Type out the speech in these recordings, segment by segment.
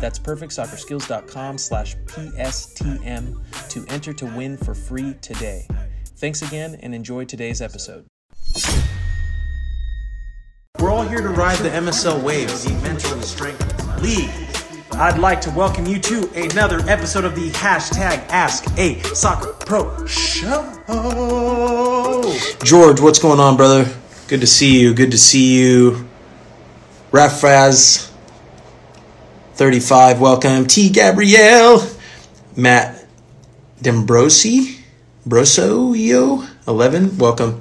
That's perfectsoccerskills.com slash PSTM to enter to win for free today. Thanks again and enjoy today's episode. We're all here to ride the MSL wave, the Mental Strength League. I'd like to welcome you to another episode of the hashtag Ask a Soccer Pro Show. George, what's going on, brother? Good to see you. Good to see you. Rafraz, 35, welcome. T. Gabrielle, Matt Dembrosi, Broso, 11, welcome.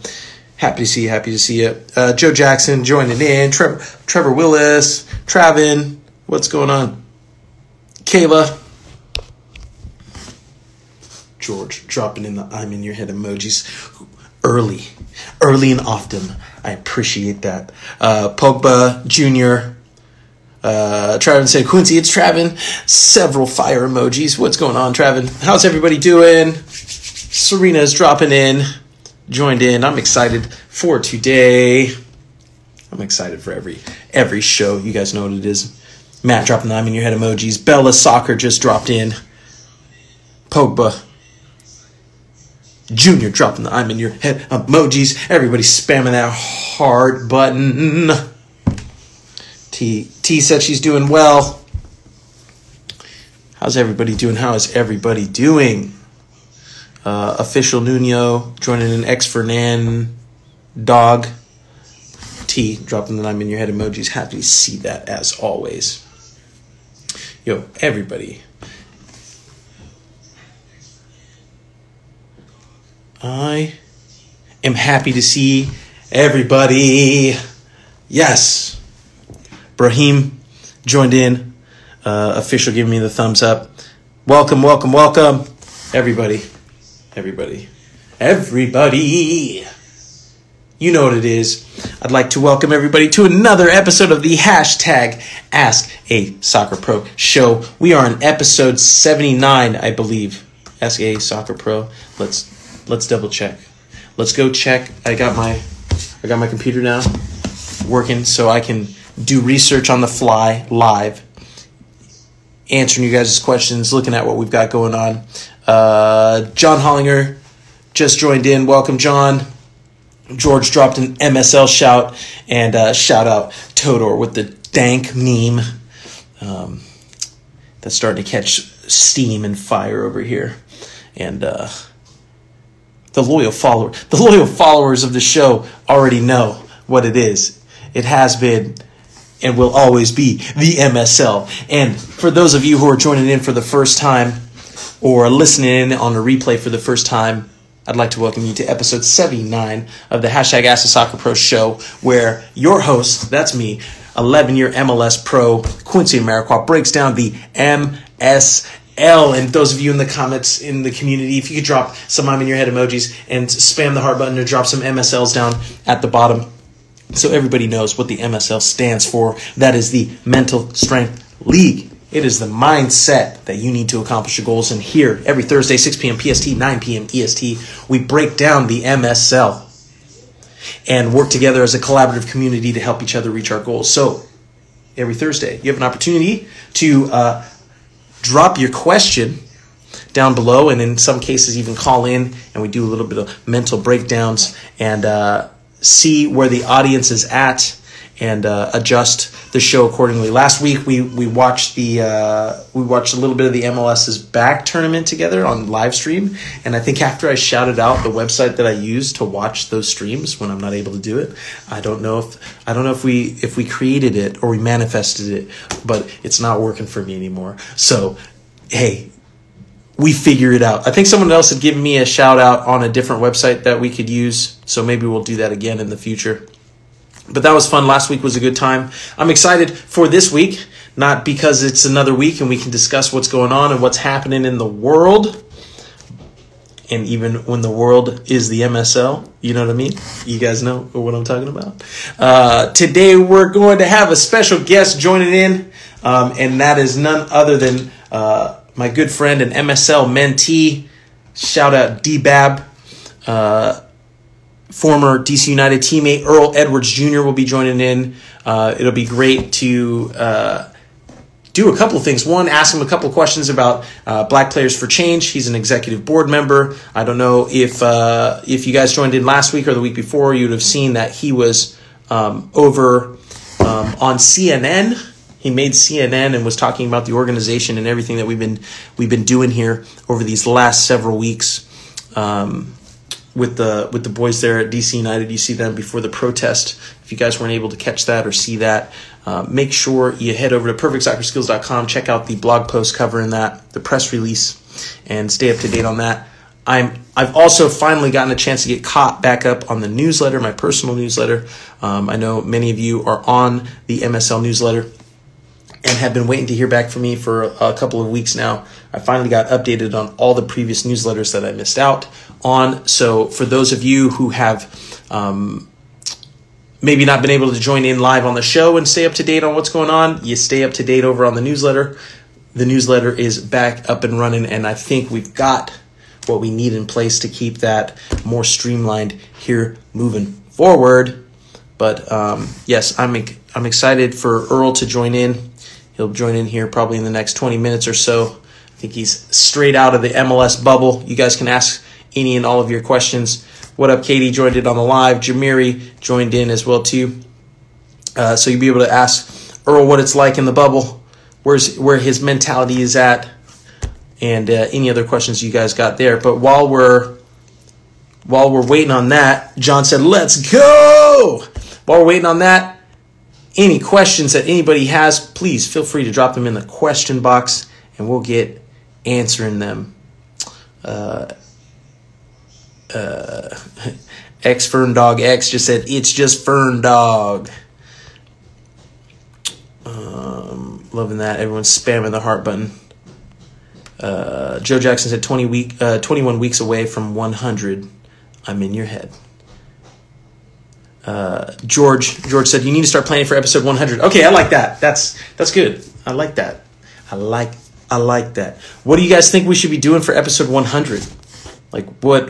Happy to see you. Happy to see you. Uh, Joe Jackson joining in. Trevor, Trevor Willis, Travin, what's going on? Kayla. George dropping in the I'm in your head emojis early, early and often. I appreciate that. Uh, Pogba Jr. Uh, Travin said, Quincy, it's Travin. Several fire emojis. What's going on, Travin? How's everybody doing? Serena's dropping in, joined in. I'm excited for today. I'm excited for every every show. You guys know what it is. Matt dropping the I'm in your head emojis. Bella Soccer just dropped in. Pogba. Junior dropping the I'm in your head emojis. Everybody spamming that heart button. T T said she's doing well. How's everybody doing? How is everybody doing? Uh, official Nuno joining an ex Fernan dog. T dropping the I'm in your head emojis. Happy to see that as always. Yo, everybody. I am happy to see everybody. Yes. Brahim joined in. Uh, official giving me the thumbs up. Welcome, welcome, welcome. Everybody. Everybody. Everybody. You know what it is. I'd like to welcome everybody to another episode of the hashtag Ask a Soccer Pro show. We are on episode 79, I believe. Ask a Soccer Pro. Let's let's double check. Let's go check. I got my I got my computer now working so I can do research on the fly live. Answering you guys' questions, looking at what we've got going on. Uh, John Hollinger just joined in. Welcome, John. George dropped an MSL shout and uh, shout out Todor with the dank meme. Um, that's starting to catch steam and fire over here, and uh, the loyal follower, the loyal followers of the show already know what it is. It has been and will always be the MSL. And for those of you who are joining in for the first time or listening in on a replay for the first time, I'd like to welcome you to episode 79 of the hashtag Ask the Soccer Pro show, where your host, that's me, 11 year MLS pro Quincy Amarikwa, breaks down the MSL. And those of you in the comments in the community, if you could drop some I'm in your head emojis and spam the heart button to drop some MSLs down at the bottom so everybody knows what the MSL stands for. That is the Mental Strength League. It is the mindset that you need to accomplish your goals. And here, every Thursday, 6 p.m. PST, 9 p.m. EST, we break down the MSL and work together as a collaborative community to help each other reach our goals. So, every Thursday, you have an opportunity to uh, drop your question down below, and in some cases, even call in, and we do a little bit of mental breakdowns and uh, see where the audience is at and uh, adjust the show accordingly. Last week we we watched the uh, we watched a little bit of the MLS is Back tournament together on live stream, and I think after I shouted out the website that I use to watch those streams when I'm not able to do it, I don't know if I don't know if we if we created it or we manifested it, but it's not working for me anymore. So hey. We figure it out. I think someone else had given me a shout out on a different website that we could use, so maybe we'll do that again in the future. But that was fun. Last week was a good time. I'm excited for this week. not because it's another week and we can discuss what's going on and what's happening in the world. And even when the world is the MSL, you know what I mean? You guys know what I'm talking about. Uh, today we're going to have a special guest joining in, um, and that is none other than uh, my good friend and MSL mentee. Shout out D Bab. Uh, former DC United teammate Earl Edwards Jr. will be joining in. Uh, it'll be great to uh, do a couple of things. One, ask him a couple of questions about uh, Black Players for Change. He's an executive board member. I don't know if uh, if you guys joined in last week or the week before, you'd have seen that he was um, over um, on CNN. He made CNN and was talking about the organization and everything that we've been we've been doing here over these last several weeks. Um, with the with the boys there at DC United. You see them before the protest. If you guys weren't able to catch that or see that, uh, make sure you head over to perfectsoccerskills.com, check out the blog post covering that, the press release, and stay up to date on that. I'm I've also finally gotten a chance to get caught back up on the newsletter, my personal newsletter. Um, I know many of you are on the MSL newsletter and have been waiting to hear back from me for a couple of weeks now. I finally got updated on all the previous newsletters that I missed out on. So, for those of you who have um, maybe not been able to join in live on the show and stay up to date on what's going on, you stay up to date over on the newsletter. The newsletter is back up and running, and I think we've got what we need in place to keep that more streamlined here moving forward. But um, yes, I'm I'm excited for Earl to join in He'll join in here probably in the next 20 minutes or so. I think he's straight out of the MLS bubble. You guys can ask any and all of your questions. What up, Katie? Joined in on the live. Jamiri joined in as well too. Uh, so you'll be able to ask Earl what it's like in the bubble, where's where his mentality is at, and uh, any other questions you guys got there. But while we're while we're waiting on that, John said, "Let's go." While we're waiting on that, any questions that anybody has, please feel free to drop them in the question box and we'll get answering them. Uh, uh, X Fern Dog X just said, it's just Fern Dog. Um, loving that. Everyone's spamming the heart button. Uh, Joe Jackson said 20 week, uh, 21 weeks away from 100. I'm in your head. Uh, George George said you need to start planning for episode 100. Okay, I like that. That's that's good. I like that. I like I like that. What do you guys think we should be doing for episode 100? Like what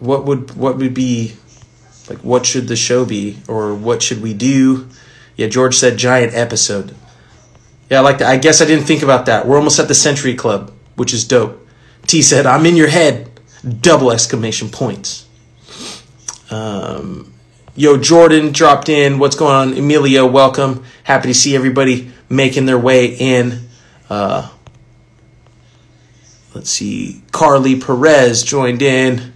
what would what would be like what should the show be or what should we do? Yeah, George said giant episode. Yeah, I like that. I guess I didn't think about that. We're almost at the Century Club, which is dope. T said, "I'm in your head." Double exclamation points. Um, Yo, Jordan dropped in. What's going on? Emilio, welcome. Happy to see everybody making their way in. Uh, let's see. Carly Perez joined in.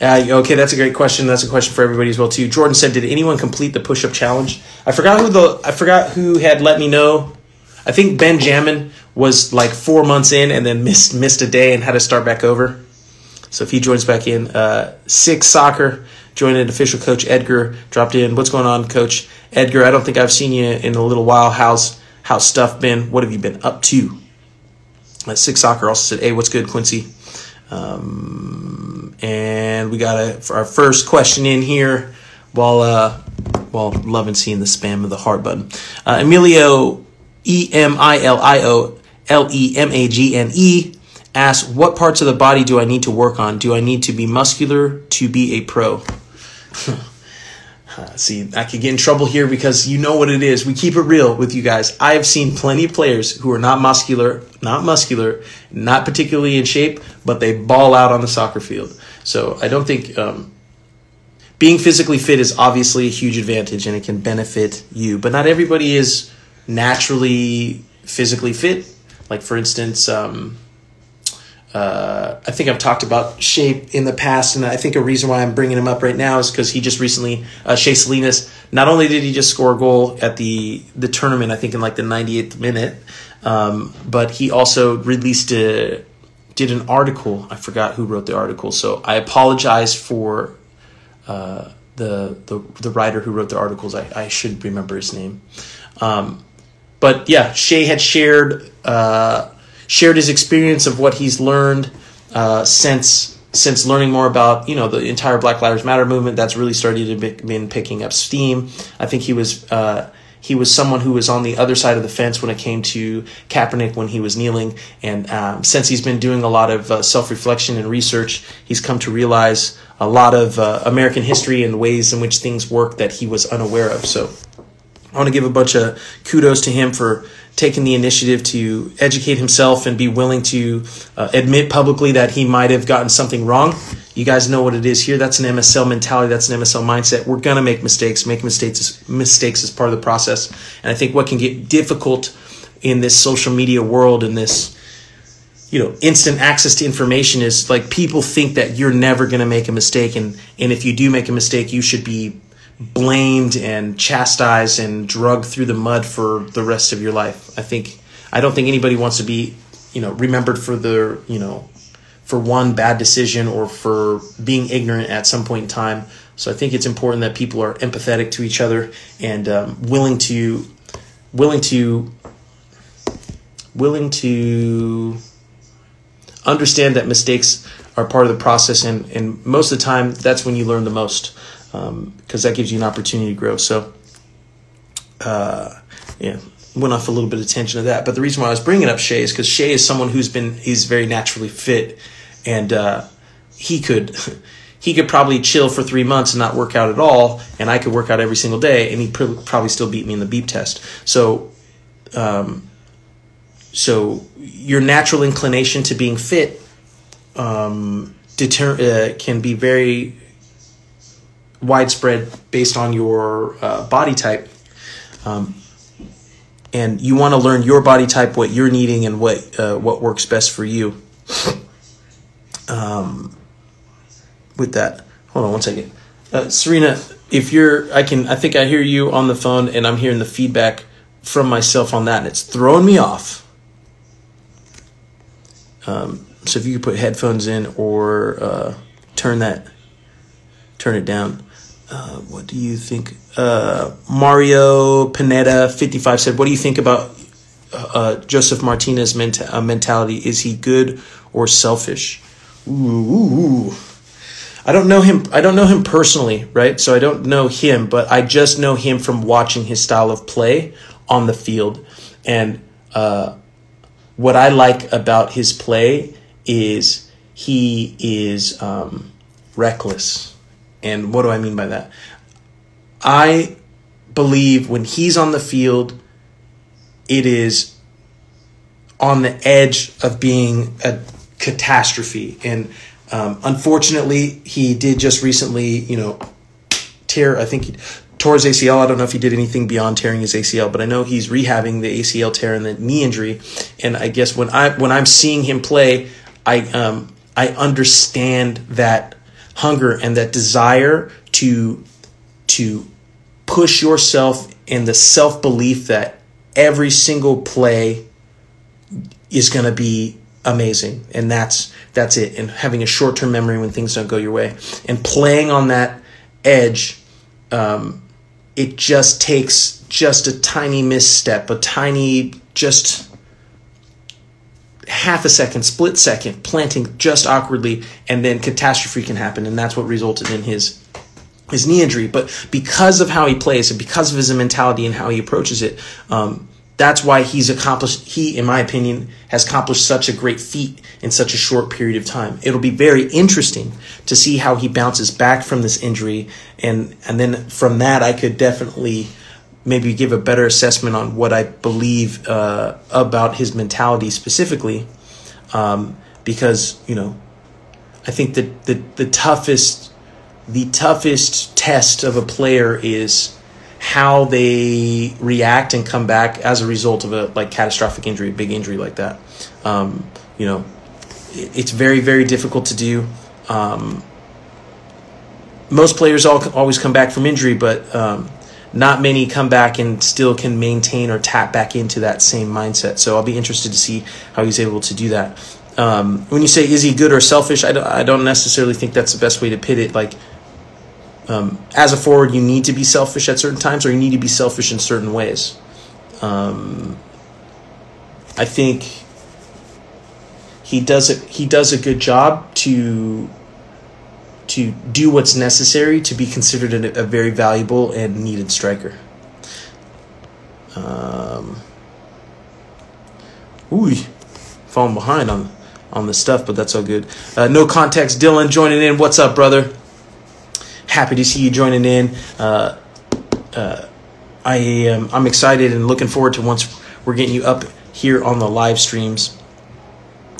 Uh, okay, that's a great question. That's a question for everybody as well too. Jordan said, "Did anyone complete the push-up challenge?" I forgot who the I forgot who had let me know. I think Benjamin was like four months in and then missed missed a day and had to start back over. So if he joins back in, uh, six soccer joining official coach Edgar dropped in. What's going on, Coach Edgar? I don't think I've seen you in a little while. How's how's stuff been? What have you been up to? Uh, Six Soccer also said, "Hey, what's good, Quincy?" Um, and we got a, our first question in here. While uh, while loving seeing the spam of the heart button, uh, Emilio E M I L I O L E M A G N E asks, "What parts of the body do I need to work on? Do I need to be muscular to be a pro?" See, I could get in trouble here because you know what it is. We keep it real with you guys. I have seen plenty of players who are not muscular, not muscular, not particularly in shape, but they ball out on the soccer field. So I don't think um, being physically fit is obviously a huge advantage and it can benefit you. But not everybody is naturally physically fit. Like for instance, um, uh, I think I've talked about Shape in the past, and I think a reason why I'm bringing him up right now is because he just recently, uh, Shea Salinas, not only did he just score a goal at the the tournament, I think in like the 98th minute, um, but he also released a did an article. I forgot who wrote the article, so I apologize for uh, the the the writer who wrote the articles. I, I should remember his name. Um, but yeah, Shea had shared uh, shared his experience of what he's learned uh, since since learning more about you know the entire Black Lives Matter movement. That's really started to be, been picking up steam. I think he was. Uh, he was someone who was on the other side of the fence when it came to Kaepernick when he was kneeling. And um, since he's been doing a lot of uh, self reflection and research, he's come to realize a lot of uh, American history and the ways in which things work that he was unaware of. So I want to give a bunch of kudos to him for taking the initiative to educate himself and be willing to uh, admit publicly that he might have gotten something wrong. You guys know what it is here. That's an MSL mentality. That's an MSL mindset. We're gonna make mistakes. Make mistakes. Mistakes is part of the process. And I think what can get difficult in this social media world in this you know instant access to information is like people think that you're never to make a mistake and and if you do make a mistake you should be blamed and chastised and drugged through the mud for the rest of your life. I think I don't think anybody wants to be, you know, remembered for the, you know, for one bad decision or for being ignorant at some point in time. So I think it's important that people are empathetic to each other and um, willing to willing to willing to understand that mistakes are part of the process and, and most of the time that's when you learn the most because um, that gives you an opportunity to grow. So, uh, yeah, went off a little bit of attention to that. But the reason why I was bringing up Shea is because Shea is someone who's been he's very naturally fit, and uh, he could. He could probably chill for three months and not work out at all, and I could work out every single day, and he'd pr- probably still beat me in the beep test. So, um, so your natural inclination to being fit um, deter- uh, can be very widespread based on your uh, body type. Um, and you want to learn your body type, what you're needing, and what uh, what works best for you. Um, with that, hold on one second, uh, Serena. If you're, I can, I think I hear you on the phone, and I'm hearing the feedback from myself on that, and it's throwing me off. Um, so if you could put headphones in or uh, turn that, turn it down. Uh, what do you think? Uh, Mario Panetta, fifty five said, "What do you think about uh, Josef Martinez' menta- uh, mentality? Is he good or selfish?" Ooh, I don't know him. I don't know him personally, right? So I don't know him, but I just know him from watching his style of play on the field, and uh, what I like about his play is he is um, reckless and what do I mean by that? I believe when he's on the field, it is on the edge of being a catastrophe. And um, unfortunately, he did just recently, you know, tear, I think he tore his ACL. I don't know if he did anything beyond tearing his ACL, but I know he's rehabbing the ACL tear and the knee injury. And I guess when I when I'm seeing him play, I um, I understand that hunger and that desire to to push yourself in the self belief that every single play is going to be amazing. And that's that's it. And having a short-term memory when things don't go your way. And playing on that edge um, it just takes just a tiny misstep a tiny just half a second, split second, planting just awkwardly, and then catastrophe can happen, and that's what resulted in his his knee injury. But because of how he plays and because of his mentality and how he approaches it, um, that's why he's accomplished. He, in my opinion, has accomplished such a great feat in such a short period of time. It'll be very interesting to see how he bounces back from this injury, and and then from that, I could definitely maybe give a better assessment on what I believe uh, about his mentality specifically, um, because you know, I think that the the toughest the toughest test of a player is how they react and come back as a result of a like catastrophic injury, a big injury like that. Um, you know, it's very very difficult to do. Um, most players all, always come back from injury, but um, not many come back and still can maintain or tap back into that same mindset. So I'll be interested to see how he's able to do that. Um, when you say is he good or selfish, I don't, I don't necessarily think that's the best way to pit it. Like um, as a forward, you need to be selfish at certain times, or you need to be selfish in certain ways. Um, I think he does it. He does a good job to to do what's necessary to be considered a, a very valuable and needed striker. Um, ooh, falling behind on on the stuff, but that's all good. Uh, no context, Dylan joining in. What's up, brother? Happy to see you joining in. Uh, uh, I am I'm excited and looking forward to once we're getting you up here on the live streams.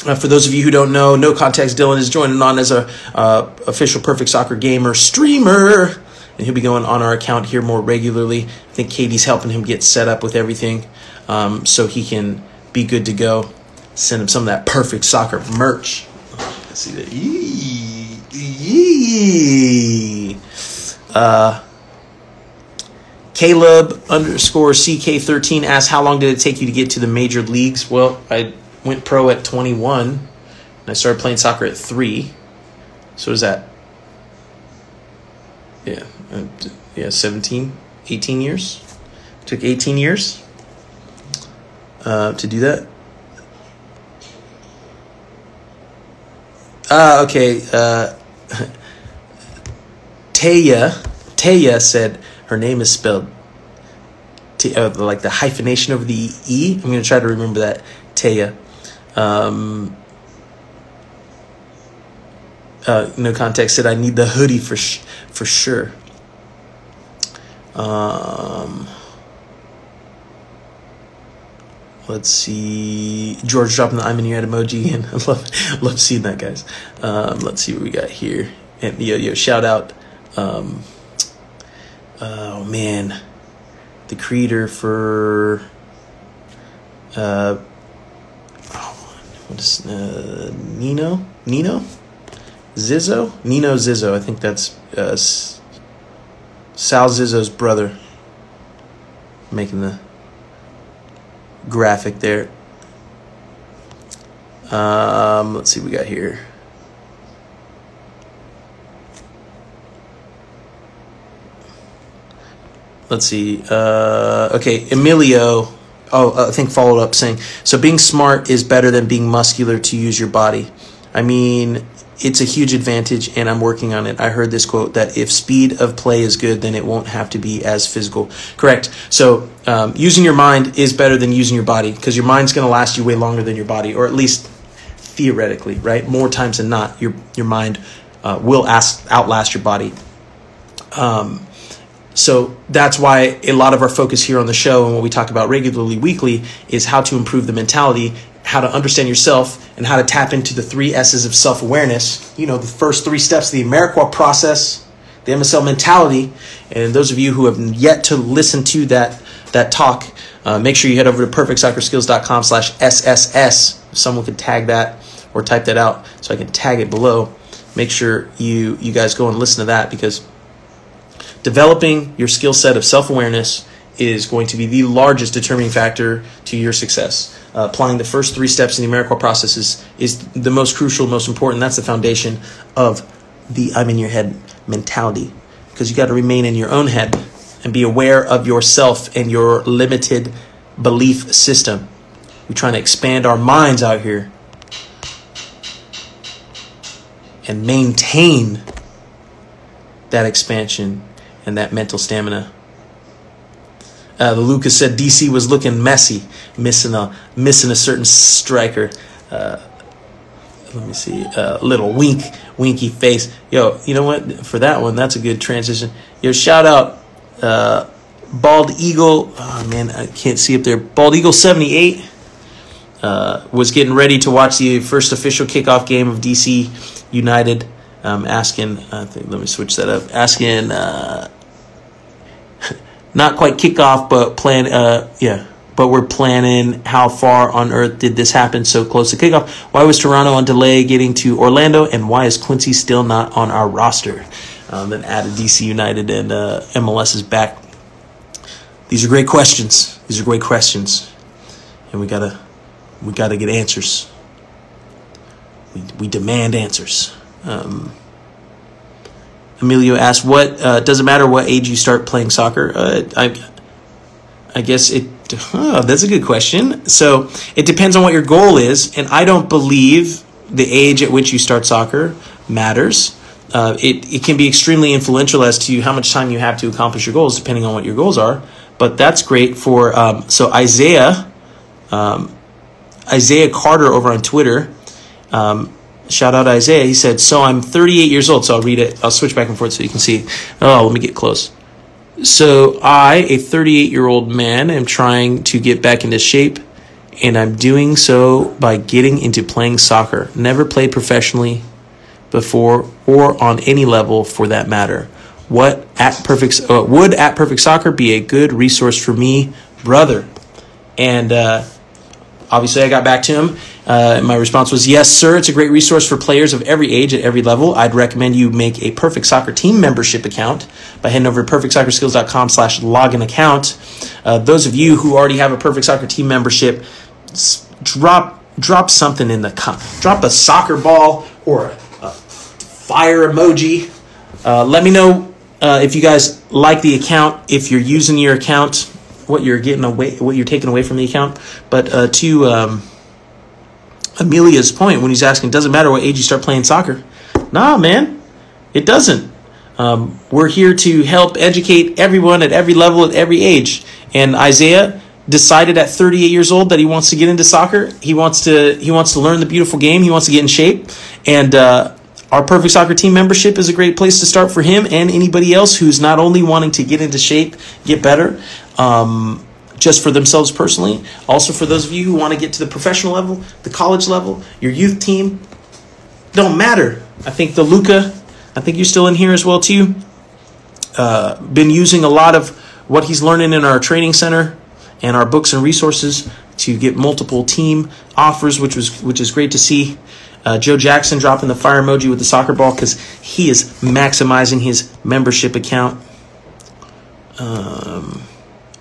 Uh, for those of you who don't know, No Context Dylan is joining on as a uh, official Perfect Soccer Gamer streamer, and he'll be going on our account here more regularly. I think Katie's helping him get set up with everything, um, so he can be good to go. Send him some of that Perfect Soccer merch. Let's see that. Yee, yee. Uh, Caleb underscore CK13 asks, How long did it take you to get to the major leagues? Well, I went pro at 21 and I started playing soccer at 3. So is that? Yeah, uh, yeah, 17, 18 years. Took 18 years uh, to do that. Ah, okay. Uh, Taya, Taya said her name is spelled T, uh, like the hyphenation over the E. I'm going to try to remember that. Taya. Um, uh, no context said I need the hoodie for sh- for sure. Um, let's see. George dropping the I'm in your head emoji, and I love love seeing that, guys. Um, let's see what we got here. And yo yo, shout out. Um, oh man, the creator for. Uh, what is uh, Nino? Nino? Zizzo? Nino Zizzo. I think that's uh, Sal Zizzo's brother making the graphic there. Um, let's see what we got here. Let's see. Uh, okay, Emilio oh, uh, I think followed up saying, so being smart is better than being muscular to use your body. I mean, it's a huge advantage, and I'm working on it. I heard this quote that if speed of play is good, then it won't have to be as physical. Correct. So, um, using your mind is better than using your body because your mind's going to last you way longer than your body, or at least theoretically, right? More times than not, your your mind uh, will ask, outlast your body. Um, so that's why a lot of our focus here on the show and what we talk about regularly weekly is how to improve the mentality, how to understand yourself, and how to tap into the three S's of self awareness. You know, the first three steps, of the Amarikwa process, the MSL mentality. And those of you who have yet to listen to that, that talk, uh, make sure you head over to perfectsoccerskills.com slash SSS. Someone could tag that or type that out so I can tag it below. Make sure you, you guys go and listen to that because developing your skill set of self awareness is going to be the largest determining factor to your success. Uh, applying the first three steps in the Amarikwa process is, is the most crucial, most important. That's the foundation of the I'm in your head mentality. Because you got to remain in your own head and be aware of yourself and your limited belief system. We're trying to expand our minds out here and maintain that expansion and that mental stamina. Uh, Lucas said DC was looking messy, missing a missing a certain striker. Uh, let me see, uh, little wink, winky face. Yo, you know what? For that one, that's a good transition. Yo, shout out, uh, Bald Eagle. Oh man, I can't see up there. Bald Eagle seventy eight uh, was getting ready to watch the first official kickoff game of DC United. Um, asking, I think, let me switch that up. Asking uh, not quite kickoff, but plan. Uh, yeah, but we're planning how far on earth did this happen so close to kickoff? Why was Toronto on delay getting to Orlando, and why is Quincy still not on our roster? Um, then added DC United and uh, MLS is back. These are great questions. These are great questions, and we gotta we gotta get answers. We we demand answers. Um, Emilio asked, "What uh, does it matter what age you start playing soccer?" Uh, I, I guess it Oh, that's a good question. So it depends on what your goal is, and I don't believe the age at which you start soccer matters. Uh, it, it can be extremely influential as to how much time you have to accomplish your goals, depending on what your goals are. But that's great for um, so Isaiah, um, Isaiah Carter over on Twitter. Um, shout out Isaiah. He said, "So I'm 38 years old." So I'll read it. I'll switch back and forth so you can see. Oh, let me get close. So I, a 38 year old man, am trying to get back into shape, and I'm doing so by getting into playing soccer. Never played professionally before or on any level for that matter. What at perfect uh, would at perfect soccer be a good resource for me, brother? And uh, obviously, I got back to him. Uh, my response was, yes, sir. It's a great resource for players of every age at every level. I'd recommend you make a Perfect Soccer team membership account by heading over to perfectsoccerskills.com slash login account. Uh, those of you who already have a Perfect Soccer team membership, drop drop something in the com- drop a soccer ball or a, a fire emoji. Uh, let me know uh, if you guys like the account, if you're using your account, what you're getting away, what you're taking away from the account. But uh, to um, Emilio's point when he's asking, doesn't matter what age you start playing soccer. Nah, man, it doesn't. Um, we're here to help educate everyone at every level, at every age. And Isaiah decided at 38 years old that he wants to get into soccer. He wants to he wants to learn the beautiful game. He wants to get in shape. And uh, our Perfect Soccer Team membership is a great place to start for him and anybody else who's not only wanting to get into shape, get better. Um, just for themselves personally. Also, for those of you who want to get to the professional level, the college level, your youth team, don't matter. I think the Luca, I think you're still in here as well too. Uh, been using a lot of what he's learning in our training center and our books and resources to get multiple team offers, which was which is great to see. Uh, Joe Jackson dropping the fire emoji with the soccer ball because he is maximizing his membership account. Um,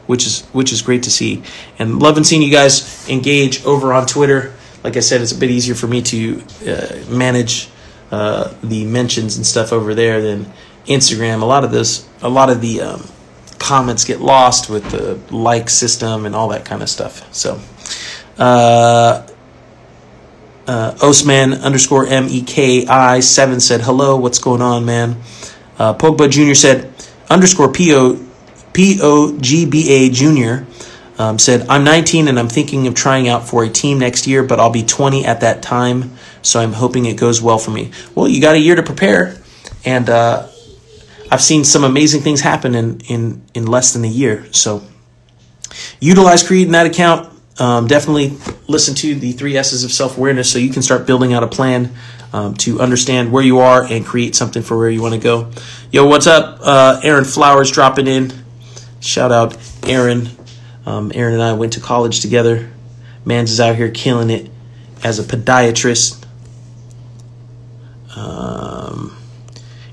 which is which is great to see. And loving seeing you guys engage over on Twitter. Like I said, it's a bit easier for me to uh, manage uh, the mentions and stuff over there than Instagram. A lot of this, a lot of the um, comments get lost with the like system and all that kind of stuff. So, uh, uh, Osman underscore M E K I seven said hello. What's going on, man? Uh, Pogba Junior said underscore P O POGBA Jr. Um, said, I'm 19 and I'm thinking of trying out for a team next year, but I'll be 20 at that time, so I'm hoping it goes well for me. Well, you got a year to prepare, and uh, I've seen some amazing things happen in, in, in less than a year. So utilize Creed in that account. Um, definitely listen to the three S's of self awareness so you can start building out a plan um, to understand where you are and create something for where you want to go. Yo, what's up? Uh, Aaron Flowers dropping in. Shout out Aaron. Um, Aaron and I went to college together. Mans is out here killing it as a podiatrist. Um,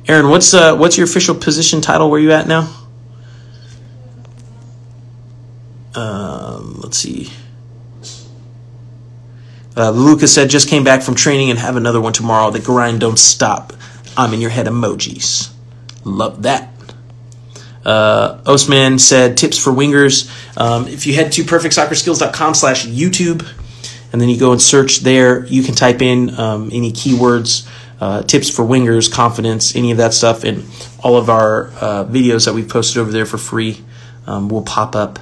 Aaron, what's uh, what's your official position title? Where you at now? Um, let's see. Uh, Lucas said just came back from training and have another one tomorrow. The grind don't stop. I'm in your head emojis. Love that. Uh, Osman said tips for wingers. Um, if you head to perfectsoccerskills.com slash YouTube and then you go and search there, you can type in um, any keywords, uh, tips for wingers, confidence, any of that stuff, and all of our uh, videos that we've posted over there for free um, will pop up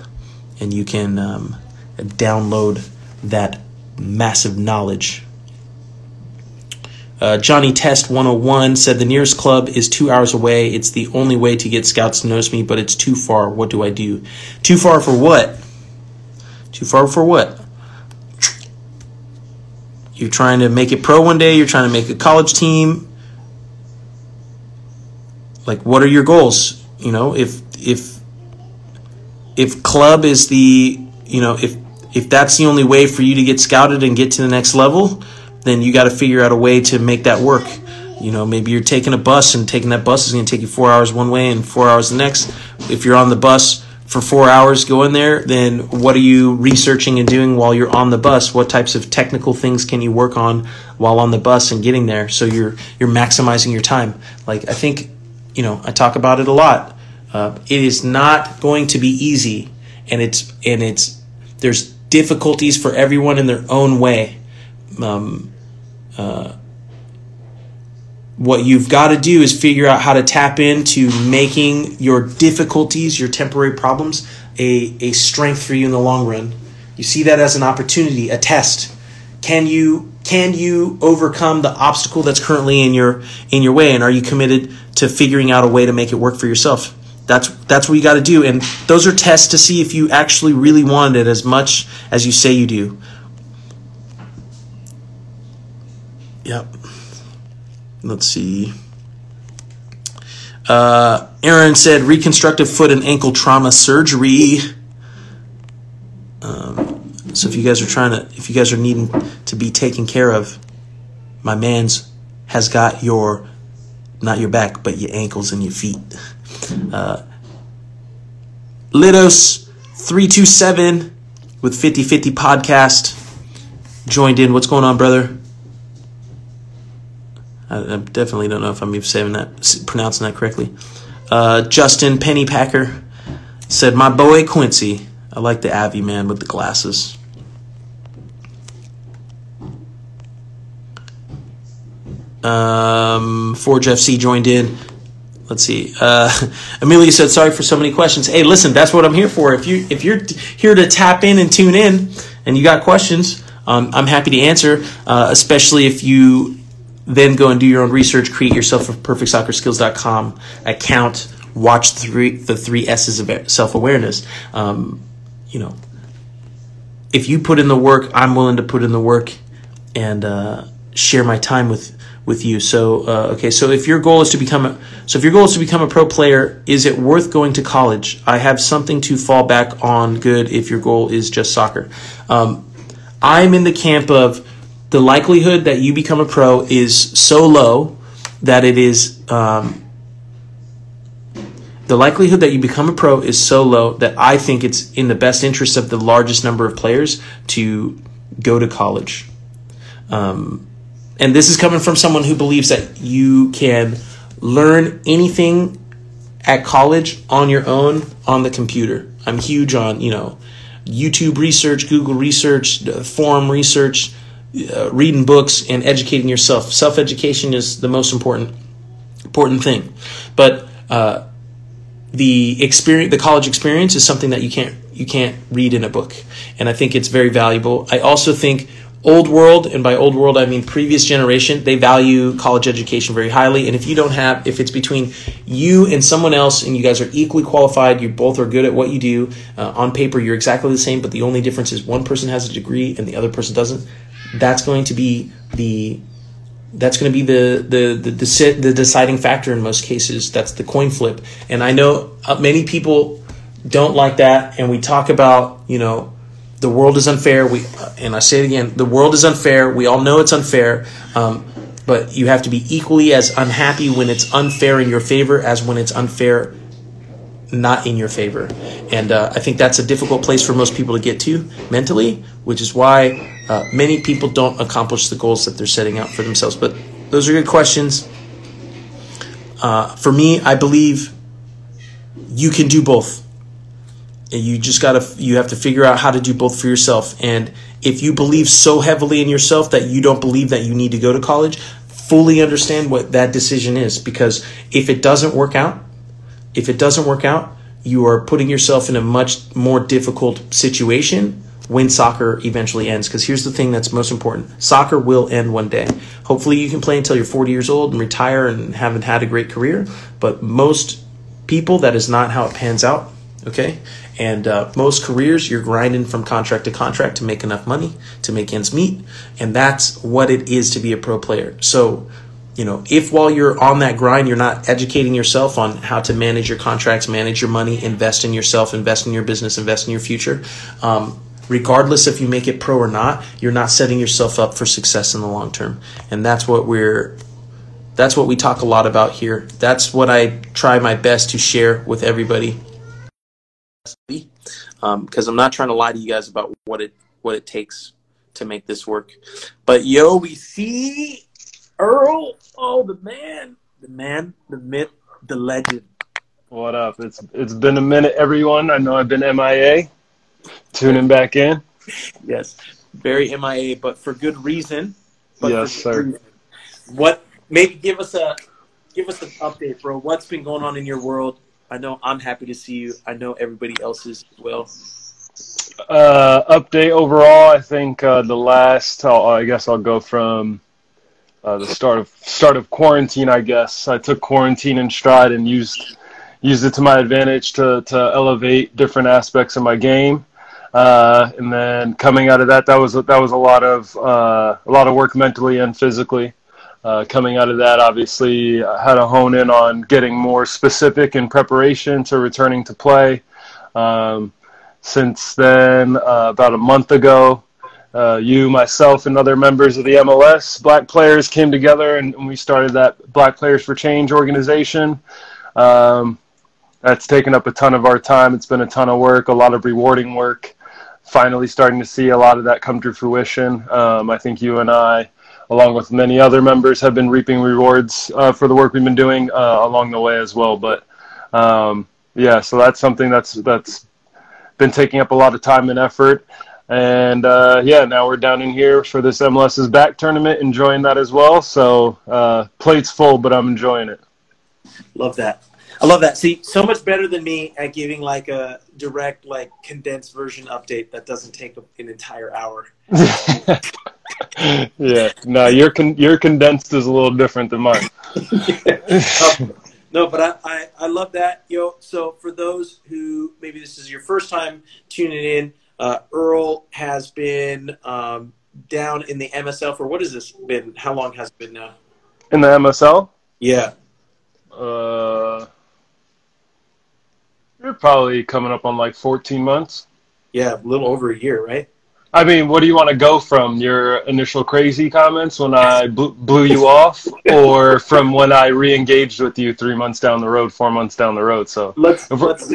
and you can um, download that massive knowledge uh, Johnny Test 101 said the nearest club is two hours away. It's the only way to get scouts to notice me, but it's too far. What do I do? Too far for what? Too far for what? You're trying to make it pro one day. You're trying to make a college team. Like, what are your goals? You know, if if if club is the you know if if that's the only way for you to get scouted and get to the next level then you got to figure out a way to make that work. You know, maybe you're taking a bus and taking that bus is going to take you four hours one way and four hours the next. If you're on the bus for four hours going there, then what are you researching and doing while you're on the bus? What types of technical things can you work on while on the bus and getting there? So you're you're maximizing your time. Like I think, you know, I talk about it a lot. Uh, it is not going to be easy, and it's and it's there's difficulties for everyone in their own way. Um, uh, what you've got to do is figure out how to tap into making your difficulties, your temporary problems, a, a strength for you in the long run. You see that as an opportunity, a test. Can you can you overcome the obstacle that's currently in your in your way and are you committed to figuring out a way to make it work for yourself? That's that's what you got to do and those are tests to see if you actually really want it as much as you say you do. Yep. Let's see. Uh, Aaron said reconstructive foot and ankle trauma surgery. Um, so if you guys are trying to, if you guys are needing to be taken care of, my man's has got your, not your back, but your ankles and your feet. Uh, Litos three two seven with 50-50 podcast joined in. What's going on, brother? I, I definitely don't know if I'm even saying that, pronouncing that correctly. Uh, Justin Pennypacker said, "My boy Quincy." I like the Avi man with the glasses. Um, Forge FC joined in. Let's see. Uh, Emilio said, "Sorry for so many questions." Hey, listen, that's what I'm here for. If you if you're here to tap in and tune in, and you got questions, um, I'm happy to answer. Uh, especially if you then go and do your own research, create yourself a perfectsoccerskills.com account, watch three, the three S's of self awareness. Um, you know, if you put in the work, I'm willing to put in the work and uh, share my time with with you. So, uh, okay, so if your goal is to become a so if your goal is to become a pro player, is it worth going to college? I have something to fall back on. Good if your goal is just soccer. Um, I'm in the camp of the likelihood that you become a pro is so low that it is um, the likelihood that you become a pro is so low that I think it's in the best interest of the largest number of players to go to college. Um, and this is coming from someone who believes that you can learn anything at college on your own on the computer. I'm huge on, you know, YouTube research, Google research, forum research, uh, reading books and educating yourself. Self education is the most important important thing, but uh, the experience, the college experience, is something that you can't you can't read in a book, and I think it's very valuable. I also think old world and by old world i mean previous generation they value college education very highly and if you don't have if it's between you and someone else and you guys are equally qualified you both are good at what you do uh, on paper you're exactly the same but the only difference is one person has a degree and the other person doesn't that's going to be the that's going to be the, the the the, the deciding factor in most cases. That's the coin flip. And I know uh, many people don't like that. And we talk about you know the world is unfair. We uh, and I say it again, the world is unfair. We all know it's unfair. Um, but you have to be equally as unhappy when it's unfair in your favor as when it's unfair not in your favor. And uh, I think that's a difficult place for most people to get to mentally, which is why uh, many people don't accomplish the goals that they're setting out for themselves. But those are good questions. Uh, for me, I believe you can do both. And you just gotta, you have to figure out how to do both for yourself. And if you believe so heavily in yourself that you don't believe that you need to go to college, fully understand what that decision is. Because if it doesn't work out, if it doesn't work out, you are putting yourself in a much more difficult situation when soccer eventually ends. Because here's the thing that's most important soccer will end one day. Hopefully, you can play until you're 40 years old and retire and haven't had a great career. But most people, that is not how it pans out. Okay? And uh, most careers, you're grinding from contract to contract to make enough money, to make ends meet. And that's what it is to be a pro player. So, you know, if while you're on that grind, you're not educating yourself on how to manage your contracts, manage your money, invest in yourself, invest in your business, invest in your future, um, regardless if you make it pro or not, you're not setting yourself up for success in the long term. And that's what we're that's what we talk a lot about here. That's what I try my best to share with everybody. Because um, I'm not trying to lie to you guys about what it what it takes to make this work. But yo, we see Earl, oh the man, the man, the myth, the legend. What up? It's it's been a minute, everyone. I know I've been MIA, Tuning back in. Yes, very MIA, but for good reason. But yes, sir. Reason. What? Maybe give us a give us an update, bro. What's been going on in your world? I know I'm happy to see you. I know everybody else is as well. Uh, update overall, I think uh, the last. I'll, I guess I'll go from uh, the start of start of quarantine. I guess I took quarantine in stride and used used it to my advantage to to elevate different aspects of my game. Uh, and then coming out of that, that was that was a lot of uh, a lot of work mentally and physically. Uh, coming out of that, obviously, I had to hone in on getting more specific in preparation to returning to play. Um, since then, uh, about a month ago, uh, you, myself, and other members of the MLS Black Players came together and, we started that Black Players for Change organization. Um, that's taken up a ton of our time. It's been a ton of work, a lot of rewarding work. Finally, starting to see a lot of that come to fruition. Um, I think you and I, along with many other members, have been reaping rewards uh, for the work we've been doing uh, along the way as well. But um, yeah, so that's something that's that's been taking up a lot of time and effort. And uh, yeah, now we're down in here for this MLS's back tournament, enjoying that as well. So uh, plate's full, but I'm enjoying it. Love that. I love that. See, so much better than me at giving like a direct, like condensed version update that doesn't take an entire hour. yeah, no, your con- your condensed is a little different than mine. um, no, but I, I, I love that, yo. So for those who maybe this is your first time tuning in, uh, Earl has been um, down in the MSL for what has this been? How long has it been now? In the MSL? Yeah. Uh, you're probably coming up on like 14 months. Yeah, a little over a year, right? I mean, what do you want to go from? Your initial crazy comments when I blew, blew you off, or from when I re-engaged with you three months down the road, four months down the road? So let's let's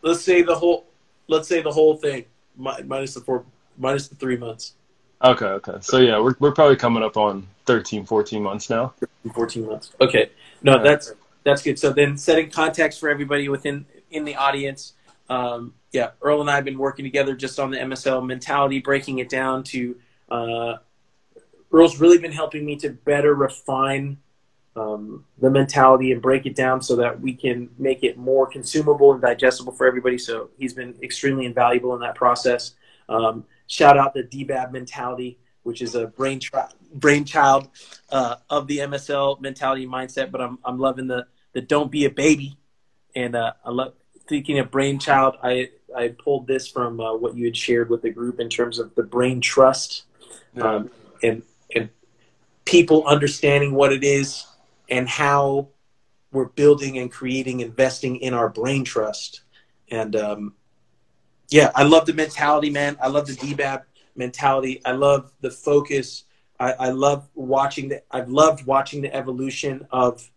let's say the whole let's say the whole thing minus the four minus the three months. Okay, okay. So yeah, we're we're probably coming up on 13, 14 months now. 13, 14 months. Okay. No, that's that's good. So then setting context for everybody within in the audience. Um, yeah, Earl and I have been working together just on the MSL mentality, breaking it down to. Uh, Earl's really been helping me to better refine um, the mentality and break it down so that we can make it more consumable and digestible for everybody. So he's been extremely invaluable in that process. Um, shout out the DBAB mentality, which is a brain tra- brainchild uh, of the MSL mentality mindset. But I'm I'm loving the the don't be a baby, and uh, I love thinking of brainchild. I I pulled this from uh, what you had shared with the group in terms of the brain trust, um, and and people understanding what it is and how we're building and creating, investing in our brain trust. And um, yeah, I love the mentality, man. I love the DBAB mentality. I love the focus. I, I love watching the. I've loved watching the evolution of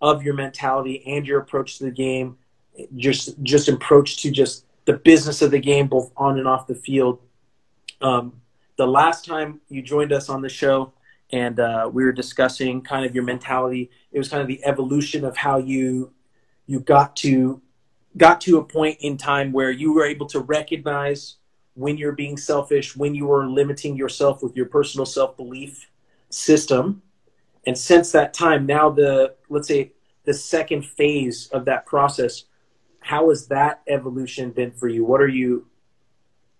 of your mentality and your approach to the game. Just just approach to just the business of the game, both on and off the field. Um, the last time you joined us on the show, and uh, we were discussing kind of your mentality. It was kind of the evolution of how you you got to got to a point in time where you were able to recognize when you're being selfish, when you were limiting yourself with your personal self belief system, and since that time, now the let's say the second phase of that process how has that evolution been for you? What are you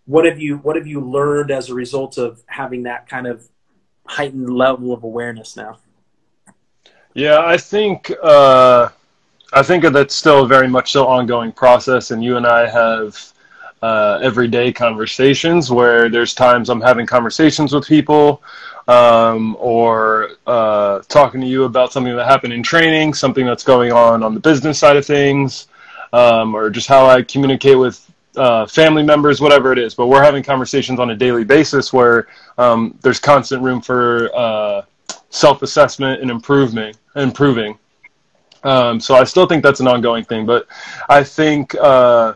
what have you what have you learned as a result of having that kind of heightened level of awareness now? Yeah, I think uh, I think that's still very much so ongoing process, and you and I have uh, everyday conversations where there's times I'm having conversations with people um, or uh, talking to you about something that happened in training, something that's going on on the business side of things, um, or just how I communicate with uh, family members, whatever it is. But we're having conversations on a daily basis where um, there's constant room for uh, self-assessment and improvement, improving. Um, so I still think that's an ongoing thing, but I think uh,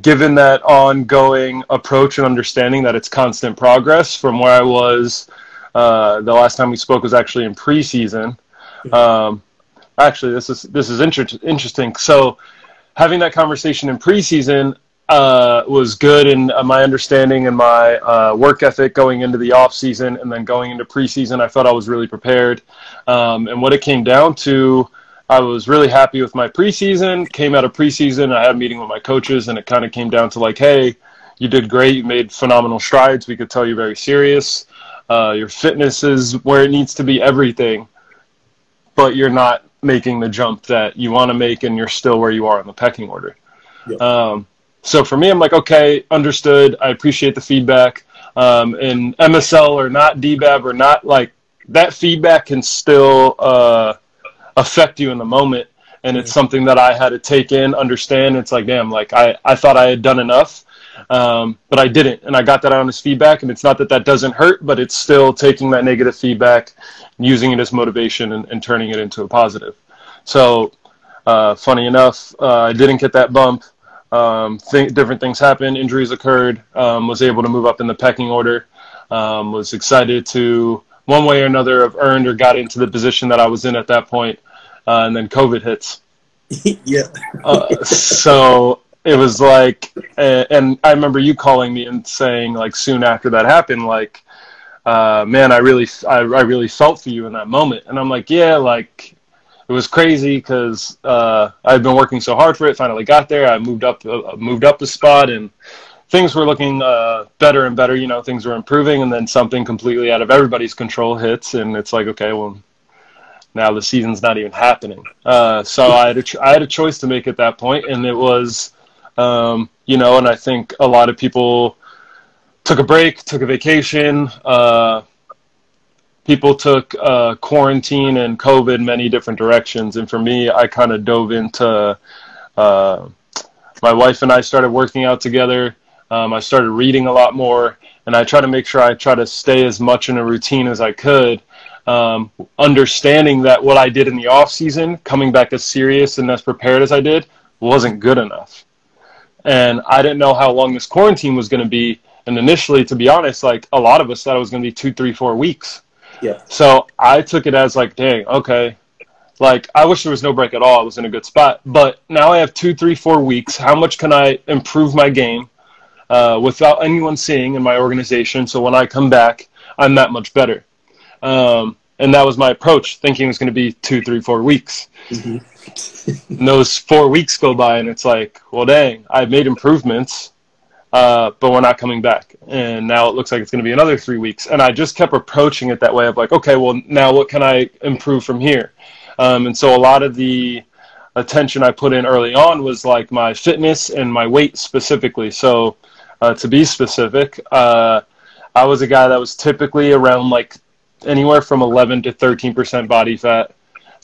given that ongoing approach and understanding that it's constant progress from where I was uh, the last time we spoke was actually in preseason. Um, actually, this is this is inter- interesting. So having that conversation in preseason, uh, was good in uh, my understanding and my uh, work ethic going into the off season and then going into preseason. I felt I was really prepared. Um, and what it came down to, I was really happy with my preseason. Came out of preseason, I had a meeting with my coaches, and it kind of came down to like, hey, you did great. You made phenomenal strides. We could tell you're very serious. Uh, your fitness is where it needs to be. Everything, but you're not making the jump that you want to make, and you're still where you are in the pecking order. Yep. Um, so for me, I'm like, okay, understood. I appreciate the feedback. Um, and MSL or not DBAB or not like that feedback can still uh, affect you in the moment. And it's something that I had to take in, understand. It's like, damn, like I, I thought I had done enough, um, but I didn't. And I got that honest feedback. And it's not that that doesn't hurt, but it's still taking that negative feedback, using it as motivation and, and turning it into a positive. So, uh, funny enough, uh, I didn't get that bump. Um, th- different things happened, injuries occurred, um, was able to move up in the pecking order, um, was excited to one way or another have earned or got into the position that I was in at that point, uh, and then COVID hits. yeah. uh, so it was like, and I remember you calling me and saying like soon after that happened, like, uh, man, I really, I, I really felt for you in that moment, and I'm like, yeah, like it was crazy because uh, I'd been working so hard for it. Finally got there. I moved up, uh, moved up the spot, and things were looking uh, better and better. You know, things were improving, and then something completely out of everybody's control hits, and it's like, okay, well, now the season's not even happening. Uh, so I had a ch- I had a choice to make at that point, and it was, um, you know, and I think a lot of people took a break, took a vacation. People took uh, quarantine and COVID many different directions, and for me, I kind of dove into. Uh, my wife and I started working out together. Um, I started reading a lot more, and I try to make sure I try to stay as much in a routine as I could. Um, understanding that what I did in the off season, coming back as serious and as prepared as I did, wasn't good enough. And I didn't know how long this quarantine was going to be. And initially, to be honest, like a lot of us thought it was going to be two, three, four weeks. Yeah. So I took it as like, dang, okay. Like I wish there was no break at all. I was in a good spot, but now I have two, three, four weeks. How much can I improve my game? uh, without anyone seeing in my organization. So when I come back, I'm that much better. Um, and that was my approach, thinking it was going to be two, three, four weeks. Mm-hmm. those four weeks go by, and it's like, well, dang, I've made improvements, uh, but we're not coming back. And now it looks like it's going to be another three weeks. And I just kept approaching it that way of like, okay, well, now what can I improve from here? Um, and so a lot of the attention I put in early on was like my fitness and my weight specifically. So uh, to be specific, uh, I was a guy that was typically around like anywhere from 11 to 13% body fat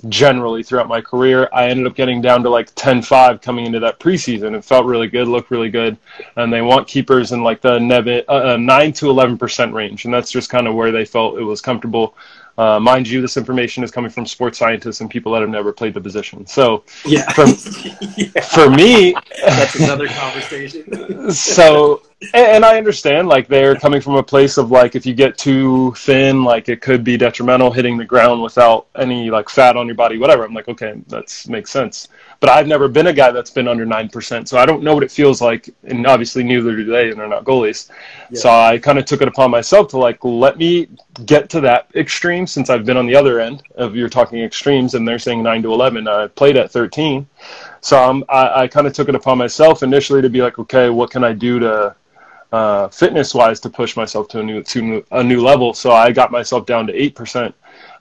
generally throughout my career. I ended up getting down to like 10.5 coming into that preseason. It felt really good, looked really good. And they want keepers in like the uh, uh 9 to 11% range. And that's just kind of where they felt it was comfortable. Uh, mind you, this information is coming from sports scientists and people that have never played the position. So, yeah, for, yeah. for me, that's another conversation. so, and I understand, like they're coming from a place of like if you get too thin, like it could be detrimental hitting the ground without any like fat on your body, whatever. I'm like, okay, that makes sense. But I've never been a guy that's been under nine percent, so I don't know what it feels like. And obviously, neither do they, and they're not goalies. Yeah. So I kind of took it upon myself to like let me get to that extreme since I've been on the other end of you're talking extremes, and they're saying nine to eleven. I played at thirteen, so I'm, I, I kind of took it upon myself initially to be like, okay, what can I do to uh, fitness wise to push myself to a new to a new level. So I got myself down to eight percent,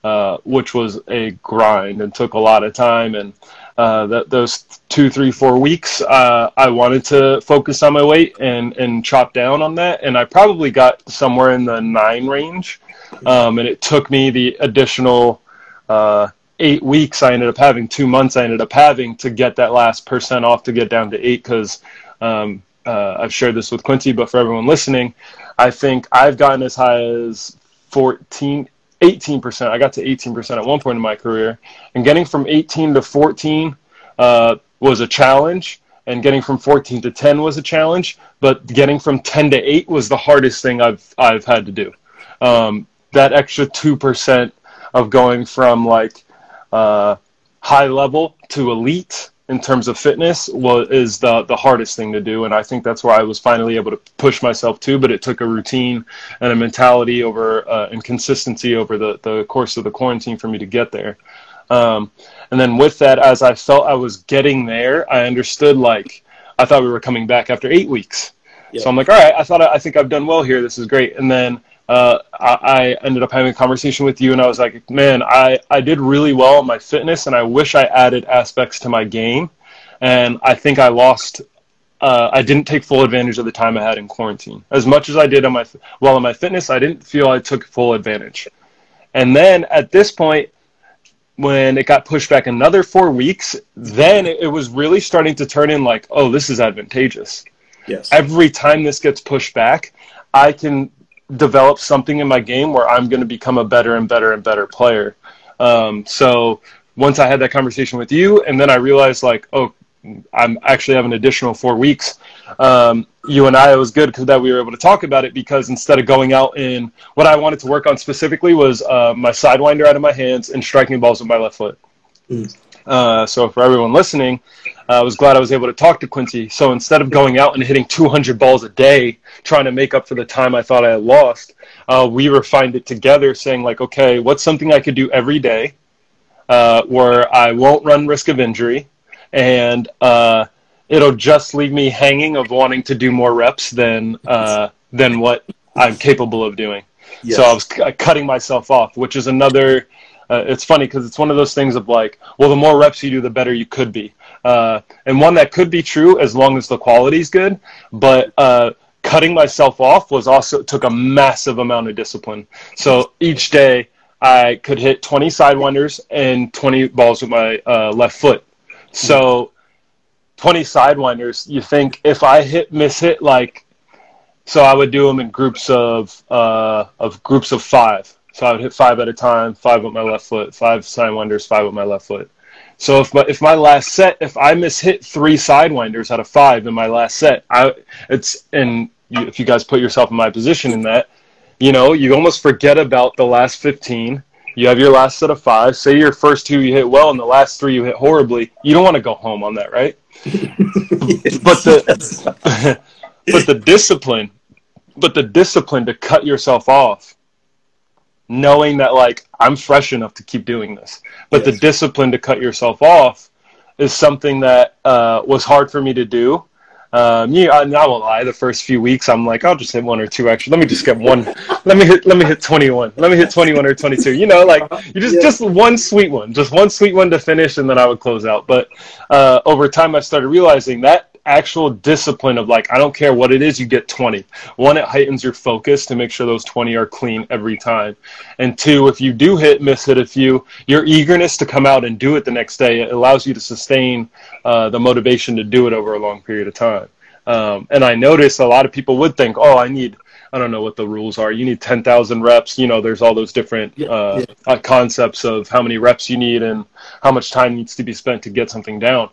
uh, which was a grind and took a lot of time. And uh, that those two, three, four weeks, uh, I wanted to focus on my weight and and chop down on that. And I probably got somewhere in the nine range. Um, and it took me the additional uh, eight weeks I ended up having, two months I ended up having to get that last percent off to get down to eight because um, uh, I've shared this with Quincy, but for everyone listening, I think I've gotten as high as 14, 18%. I got to 18% at one point in my career. And getting from 18 to 14 uh, was a challenge. And getting from 14 to 10 was a challenge. But getting from 10 to 8 was the hardest thing I've, I've had to do. Um, that extra 2% of going from like uh, high level to elite in terms of fitness was is the the hardest thing to do. And i think that's where i was finally able to push myself to but it took a routine and a mentality over uh, and consistency over the the course of the quarantine for me to get there. Um, and then with that as i felt i was getting there i understood like i thought we were coming back after eight weeks. Yeah. so i'm like all right i thought I, I think i've done well here. This is great. And then uh, I, I, ended up having a conversation with you, and I was like, man, I, I did really well in my fitness, and I wish I added aspects to my game. And I think I lost. Uh, I didn't take full advantage of the time I had in quarantine. As much as I did on my well on my fitness, I didn't feel I took full advantage. And then at this point, when it got pushed back another four weeks, then it, it was really starting to turn in like, oh, this is advantageous. Yes. Every time this gets pushed back, I can develop something in my game where I'm going to become a better and better and better player. Um, so once I had that conversation with you, and then I realized like, oh, I'm actually have an additional four weeks. Um, you and I, it was good because that we were able to talk about it because instead of going out in what I wanted to work on specifically was uh, my sidewinder out of my hands and striking balls with my left foot. Mm. Uh, so for everyone listening, uh, I was glad I was able to talk to Quincy. So instead of going out and hitting 200 balls a day, trying to make up for the time I thought I had lost, uh, we refined it together, saying like, okay, what's something I could do every day uh, where I won't run risk of injury, and uh, it'll just leave me hanging of wanting to do more reps than uh, than what I'm capable of doing. Yes. So I was c- cutting myself off, which is another uh, it's funny because it's one of those things of like, well, the more reps you do, the better you could be. Uh, and one that could be true as long as the quality is good. But uh, cutting myself off was also took a massive amount of discipline. So each day I could hit 20 sidewinders and 20 balls with my uh, left foot. So 20 sidewinders, you think if I hit miss hit like so I would do them in groups of uh, of groups of five. So I would hit five at a time, five with my left foot, five sidewinders, five with my left foot. So if my if my last set, if I miss hit three sidewinders out of five in my last set, I it's and you, if you guys put yourself in my position in that, you know, you almost forget about the last fifteen. You have your last set of five. Say your first two you hit well, and the last three you hit horribly. You don't want to go home on that, right? but the but the discipline, but the discipline to cut yourself off knowing that like I'm fresh enough to keep doing this. But yes. the discipline to cut yourself off is something that uh, was hard for me to do. Um, yeah, I, I won't lie. The first few weeks, I'm like, I'll just hit one or two extra. Let me just get one. let me hit. Let me hit 21. Let me hit 21 or 22. You know, like you just yeah. just one sweet one, just one sweet one to finish, and then I would close out. But uh, over time, I started realizing that actual discipline of like, I don't care what it is, you get 20. One, it heightens your focus to make sure those 20 are clean every time. And two, if you do hit, miss hit a few, your eagerness to come out and do it the next day, it allows you to sustain uh, the motivation to do it over a long period of time. Um, and I notice a lot of people would think, oh, I need, I don't know what the rules are. You need 10,000 reps. You know, there's all those different uh, yeah. Uh, concepts of how many reps you need and how much time needs to be spent to get something down.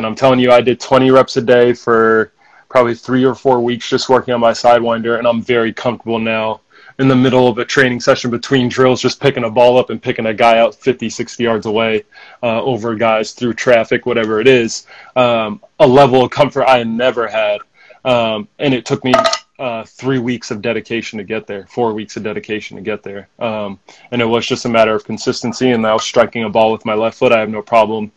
And I'm telling you, I did 20 reps a day for probably three or four weeks just working on my sidewinder, and I'm very comfortable now in the middle of a training session between drills, just picking a ball up and picking a guy out 50, 60 yards away uh, over guys through traffic, whatever it is. Um, a level of comfort I never had. Um, and it took me uh, three weeks of dedication to get there, four weeks of dedication to get there. Um, and it was just a matter of consistency. And now striking a ball with my left foot, I have no problem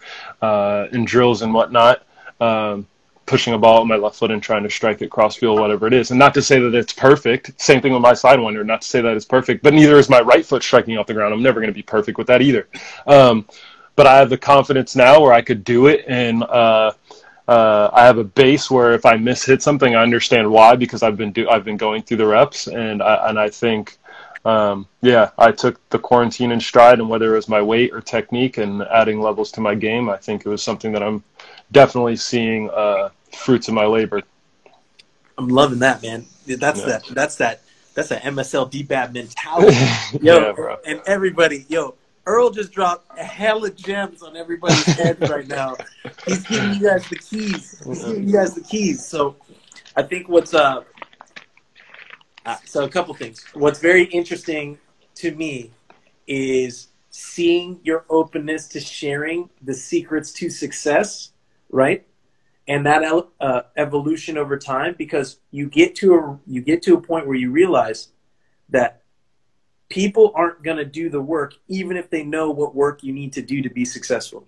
uh, in drills and whatnot. Um, pushing a ball with my left foot and trying to strike it cross field, whatever it is. And not to say that it's perfect. Same thing with my sidewinder. Not to say that it's perfect, but neither is my right foot striking off the ground. I'm never going to be perfect with that either. Um, but I have the confidence now where I could do it and uh, uh, I have a base where if I miss hit something, I understand why because I've been do I've been going through the reps, and I and I think, um, yeah, I took the quarantine in stride, and whether it was my weight or technique and adding levels to my game, I think it was something that I'm definitely seeing uh, fruits of my labor. I'm loving that, man. That's yeah. that. That's that. That's that MSL DBAB mentality, yo. yeah. And everybody, yo, Earl just dropped a hell of gems on everybody's head right now. He's giving you guys the keys. He's giving you guys the keys. So I think what's uh, uh so a couple things. What's very interesting to me is seeing your openness to sharing the secrets to success right? And that uh, evolution over time, because you get to a you get to a point where you realize that people aren't going to do the work, even if they know what work you need to do to be successful.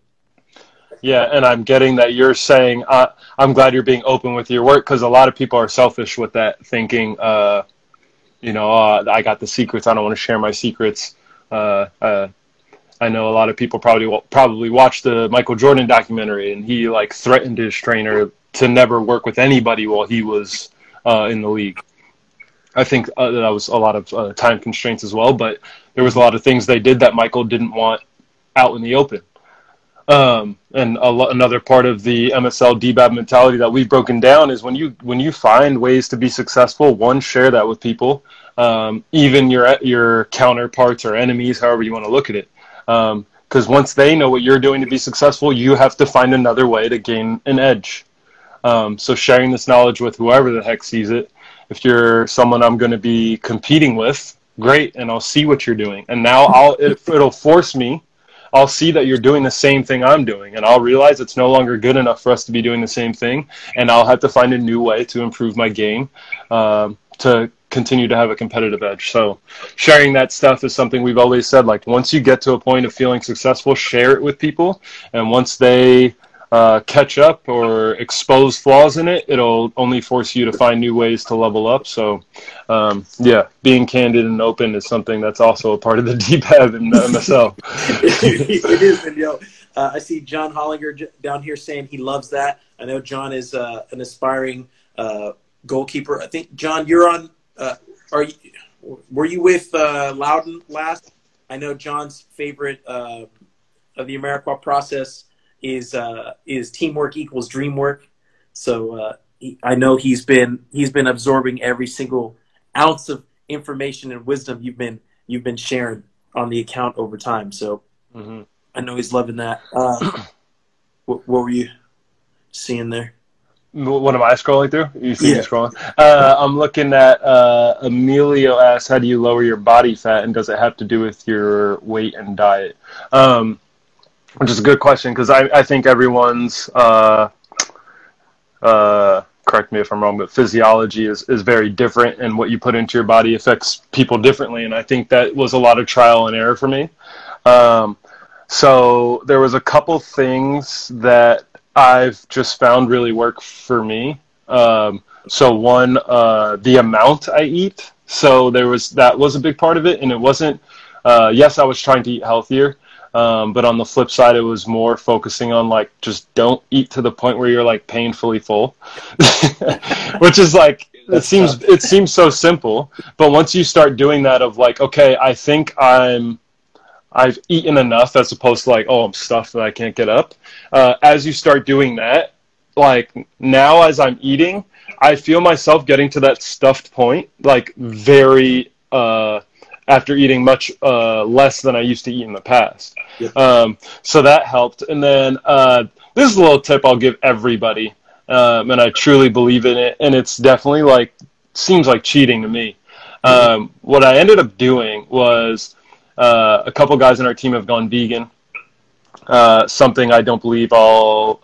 Yeah, and I'm getting that you're saying uh, I'm glad you're being open with your work because a lot of people are selfish with that, thinking, uh, you know, uh, I got the secrets. I don't want to share my secrets. Uh, uh, I know a lot of people probably probably watched the Michael Jordan documentary, and he like threatened his trainer to never work with anybody while he was uh, in the league. I think uh, that was a lot of uh, time constraints as well, but there was a lot of things they did that Michael didn't want out in the open. Um, and lo- another part of the MSL DBAB mentality that we've broken down is when you when you find ways to be successful, one share that with people, um, even your your counterparts or enemies, however you want to look at it. Because um, once they know what you're doing to be successful, you have to find another way to gain an edge. Um, so sharing this knowledge with whoever the heck sees it. If you're someone I'm going to be competing with, great, and I'll see what you're doing. And now I'll it, it'll force me I'll see that you're doing the same thing I'm doing, and I'll realize it's no longer good enough for us to be doing the same thing, and I'll have to find a new way to improve my game um, to continue to have a competitive edge. So, sharing that stuff is something we've always said. Like, once you get to a point of feeling successful, share it with people, and once they uh, catch up or expose flaws in it, it'll only force you to find new ways to level up. So, um, yeah, being candid and open is something that's also a part of the and the MSL. it is, and yo, uh, I see John Hollinger down here saying he loves that. I know John is uh, an aspiring uh, goalkeeper. I think John, you're on. Uh, are you? Were you with Loudoun last? I know John's favorite of the Amarikwa process is uh, is teamwork equals dreamwork. So uh, he, I know he's been he's been absorbing every single ounce of information and wisdom you've been you've been sharing on the account over time. So mm-hmm. I know he's loving that. Uh, what, what, were you seeing there? What am I scrolling through? You see yeah. me scrolling? Uh, I'm looking at uh, Emilio asks, "How do you lower your body fat, and does it have to do with your weight and diet?" Um, which is a good question because I, I think everyone's uh, uh, correct me if I'm wrong, but physiology is, is very different, and what you put into your body affects people differently. And I think that was a lot of trial and error for me. Um, so there was a couple things that I've just found really work for me. Um, so one, uh, the amount I eat. So there was that was a big part of it, and it wasn't. Uh, yes, I was trying to eat healthier, um, but on the flip side, it was more focusing on like just don't eat to the point where you're like painfully full, which is like it seems it seems so simple. But once you start doing that, of like, okay, I think I'm I've eaten enough, as opposed to like, oh, I'm stuffed that I can't get up. Uh, as you start doing that, like now as I'm eating, I feel myself getting to that stuffed point, like very. Uh, after eating much uh, less than I used to eat in the past. Um, so that helped. And then uh, this is a little tip I'll give everybody, um, and I truly believe in it. And it's definitely like seems like cheating to me. Um, what I ended up doing was uh, a couple guys in our team have gone vegan. Uh, something I don't believe I'll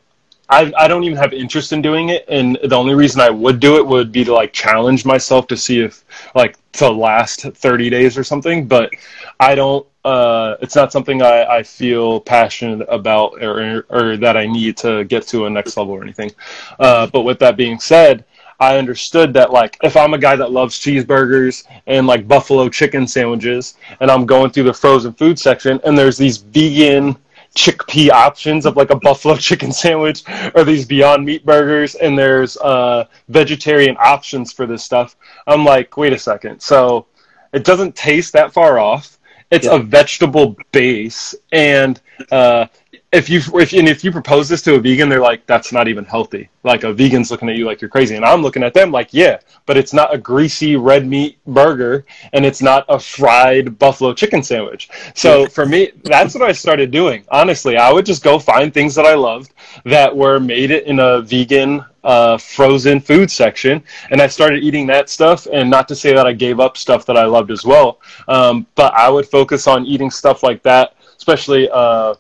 I, I don't even have interest in doing it and the only reason i would do it would be to like challenge myself to see if like to last 30 days or something but i don't uh, it's not something I, I feel passionate about or, or that i need to get to a next level or anything. Uh, but with that being said I understood that like if I'm a guy that loves cheeseburgers and like buffalo chicken sandwiches and I'm going through the frozen food section and there's these vegan chickpea options of like a buffalo chicken sandwich or these Beyond Meat burgers, and there's uh, vegetarian options for this stuff. I'm like, wait a second. So it doesn't taste that far off. It's yeah. a vegetable base, and uh, if you if and if you propose this to a vegan, they're like, "That's not even healthy." Like a vegan's looking at you like you're crazy, and I'm looking at them like, "Yeah, but it's not a greasy red meat burger, and it's not a fried buffalo chicken sandwich." So for me, that's what I started doing. Honestly, I would just go find things that I loved that were made it in a vegan uh, frozen food section, and I started eating that stuff. And not to say that I gave up stuff that I loved as well, um, but I would focus on eating stuff like that, especially. Uh,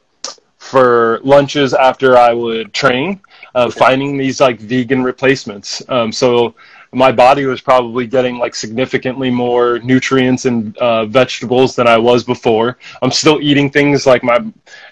for lunches after I would train. uh, finding these like vegan replacements. Um, so my body was probably getting like significantly more nutrients and uh, vegetables than I was before. I'm still eating things like my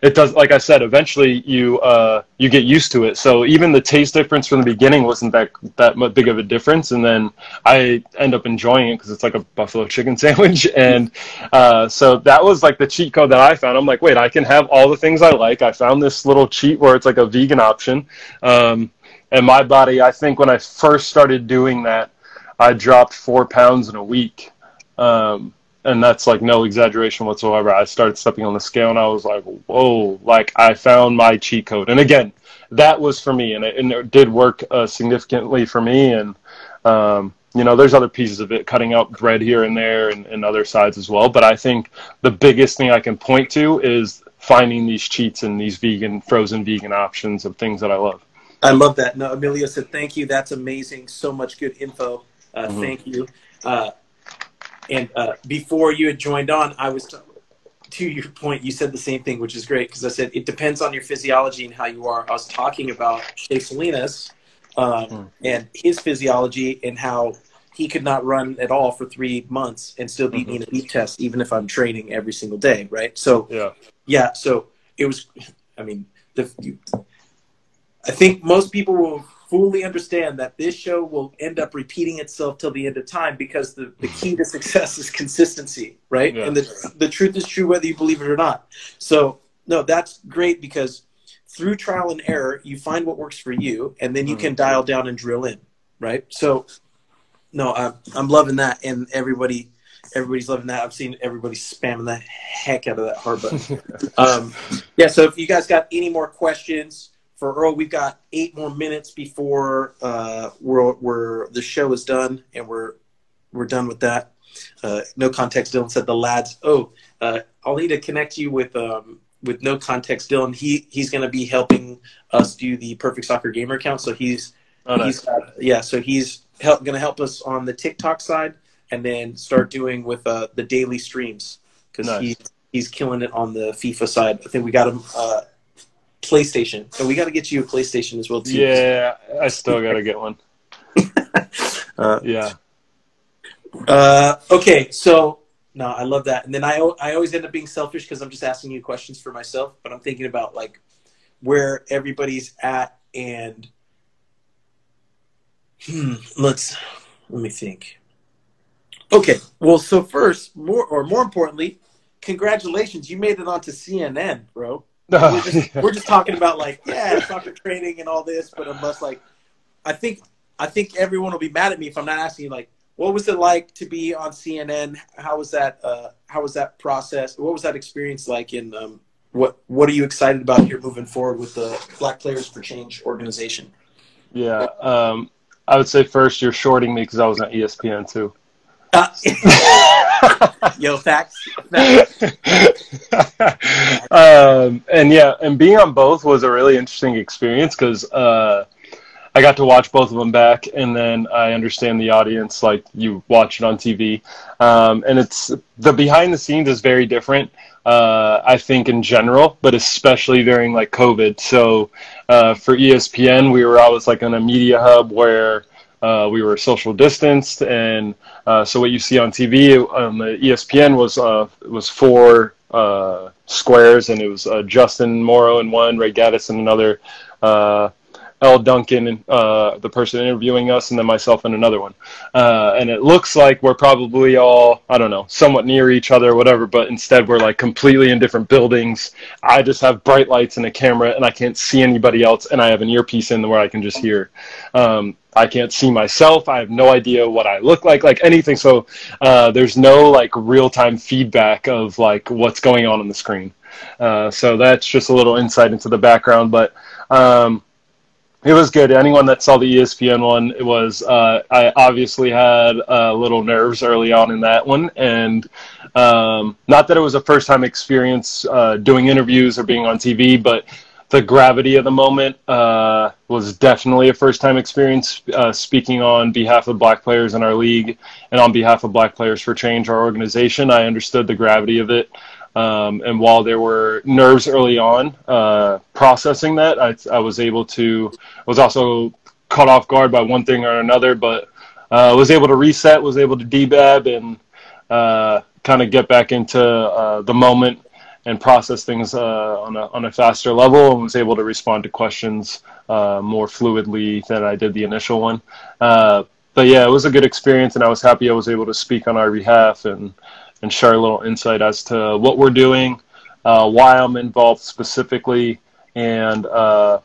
it does like I said. Eventually, you uh, you get used to it. So even the taste difference from the beginning wasn't that that big of a difference, and then I end up enjoying it because it's like a buffalo chicken sandwich. And uh, so that was like the cheat code that I found. I'm like, wait, I can have all the things I like. I found this little cheat where it's like a vegan option. Um, and my body, I think when I first started doing that, I dropped four pounds in a week. Um, and that's like no exaggeration whatsoever. I started stepping on the scale and I was like, whoa, like I found my cheat code. And again, that was for me and it, and it did work uh, significantly for me. And, um, you know, there's other pieces of it, cutting out bread here and there and, and other sides as well. But I think the biggest thing I can point to is finding these cheats and these vegan, frozen vegan options of things that I love. I love that. No, Emilio said, thank you. That's amazing. So much good info. Uh, mm-hmm. Thank you. Uh, and uh, before you had joined on, I was, t- to your point, you said the same thing, which is great because I said it depends on your physiology and how you are. I was talking about Shea Salinas um, mm. and his physiology and how he could not run at all for three months and still beat mm-hmm. me in a beep test, even if I'm training every single day, right? So, yeah, yeah. So it was, I mean, the, you, I think most people will fully understand that this show will end up repeating itself till the end of time because the, the key to success is consistency, right? Yeah. And the, the truth is true whether you believe it or not. So, no, that's great because through trial and error, you find what works for you, and then you mm-hmm. can dial down and drill in, right? So, no, I'm, I'm loving that, and everybody everybody's loving that. I've seen everybody spamming the heck out of that hard button. um, yeah, so if you guys got any more questions, for Earl, we've got eight more minutes before uh, we're, we're, the show is done, and we're we're done with that. Uh, no context. Dylan said the lads. Oh, uh, I'll need to connect you with um, with no context. Dylan. He he's going to be helping us do the Perfect Soccer Gamer account. So he's oh, nice. he's yeah. So he's help, going to help us on the TikTok side, and then start doing with uh, the daily streams because nice. he he's killing it on the FIFA side. I think we got him uh, PlayStation. And we got to get you a PlayStation as well too. Yeah, I still got to get one. uh, yeah. Uh, okay, so no, I love that. And then I I always end up being selfish because I'm just asking you questions for myself, but I'm thinking about like where everybody's at and hmm, let's let me think. Okay, well, so first, more or more importantly, congratulations, you made it onto CNN, bro we're, just, we're just talking about like yeah soccer training and all this but unless like i think i think everyone will be mad at me if i'm not asking you like what was it like to be on cnn how was that uh, how was that process? What was that experience like? In um, what what are you excited about here moving forward with the black players for change organization? Yeah um, i would say first you're shorting me because i was on espn too uh, yo, facts. um, and yeah, and being on both was a really interesting experience because uh, I got to watch both of them back, and then I understand the audience like you watch it on TV, um, and it's the behind the scenes is very different. Uh, I think in general, but especially during like COVID. So uh, for ESPN, we were always like in a media hub where uh, we were social distanced, and uh, so what you see on TV on the ESPN was uh, was four uh, squares, and it was uh, Justin Morrow in one, Ray Gaddis in another, uh, Elle Duncan, uh, the person interviewing us, and then myself in another one. Uh, and it looks like we're probably all, I don't know, somewhat near each other or whatever, but instead we're like completely in different buildings. I just have bright lights and a camera, and I can't see anybody else, and I have an earpiece in where I can just hear. Um, I can't see myself. I have no idea what I look like, like anything. So uh, there's no like real time feedback of like what's going on on the screen. Uh, so that's just a little insight into the background. But um, it was good. Anyone that saw the ESPN one, it was. Uh, I obviously had uh, little nerves early on in that one, and um, not that it was a first time experience uh, doing interviews or being on TV, but the gravity of the moment uh, was definitely a first time experience. Uh, speaking on behalf of Black players in our league and on behalf of Black Players for Change, our organization, I understood the gravity of it. Um, and while there were nerves early on, uh, processing that, I, I was able to, I was also caught off guard by one thing or another, but uh, was able to reset, was able to debab and uh, kind of get back into uh, the moment and process things uh, on, a, on a faster level and was able to respond to questions uh, more fluidly than I did the initial one. Uh, but yeah, it was a good experience, and I was happy I was able to speak on our behalf and, and share a little insight as to what we're doing, uh, why I'm involved specifically, and uh,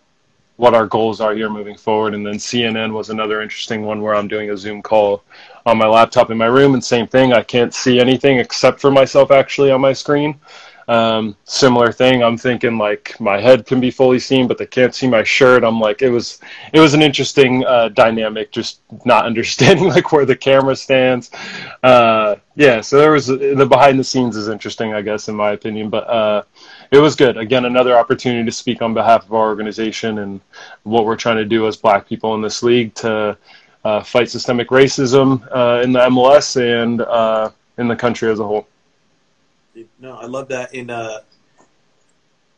what our goals are here moving forward. And then CNN was another interesting one where I'm doing a Zoom call on my laptop in my room, and same thing. I can't see anything except for myself actually on my screen. Um, similar thing. I'm thinking like my head can be fully seen, but they can't see my shirt. I'm like, it was, it was an interesting uh, dynamic, just not understanding like where the camera stands. Uh, yeah, so there was the behind the scenes is interesting, I guess, in my opinion. But uh, it was good. Again, another opportunity to speak on behalf of our organization and what we're trying to do as Black people in this league to uh, fight systemic racism uh, in the MLS and uh, in the country as a whole. No, I love that. And uh,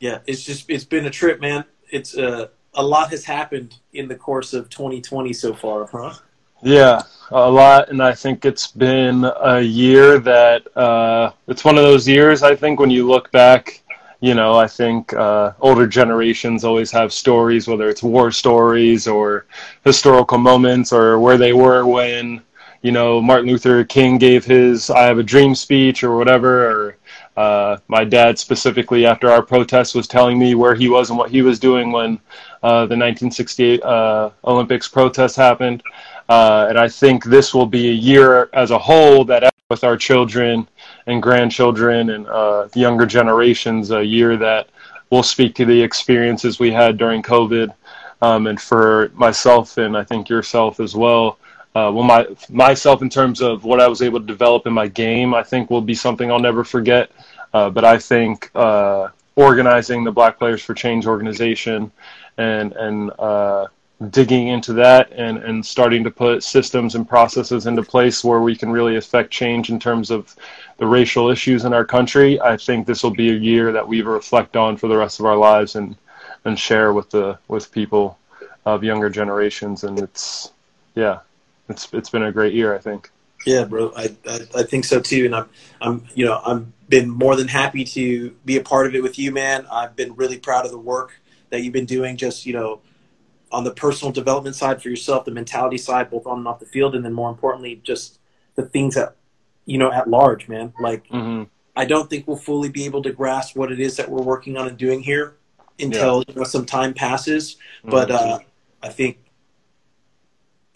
yeah, it's just it's been a trip, man. It's uh, a lot has happened in the course of 2020 so far, huh? Yeah, a lot, and I think it's been a year that uh, it's one of those years. I think when you look back, you know, I think uh, older generations always have stories, whether it's war stories or historical moments or where they were when, you know, Martin Luther King gave his "I Have a Dream" speech or whatever, or uh, my dad specifically after our protest was telling me where he was and what he was doing when uh, the 1968 uh, Olympics protest happened. Uh, and I think this will be a year as a whole that with our children and grandchildren and uh, younger generations, a year that will speak to the experiences we had during COVID. Um, and for myself and I think yourself as well, uh, well, my myself in terms of what I was able to develop in my game, I think will be something I'll never forget. Uh, but I think uh, organizing the Black Players for Change organization and and uh, digging into that and, and starting to put systems and processes into place where we can really affect change in terms of the racial issues in our country, I think this will be a year that we reflect on for the rest of our lives and and share with the with people of younger generations. And it's yeah, it's it's been a great year, I think. Yeah, bro, I, I, I think so too, and I'm I'm you know I'm been more than happy to be a part of it with you, man. I've been really proud of the work that you've been doing, just you know, on the personal development side for yourself, the mentality side, both on and off the field, and then more importantly, just the things that you know at large, man. Like mm-hmm. I don't think we'll fully be able to grasp what it is that we're working on and doing here until yeah. you know, some time passes. Mm-hmm. But uh, I think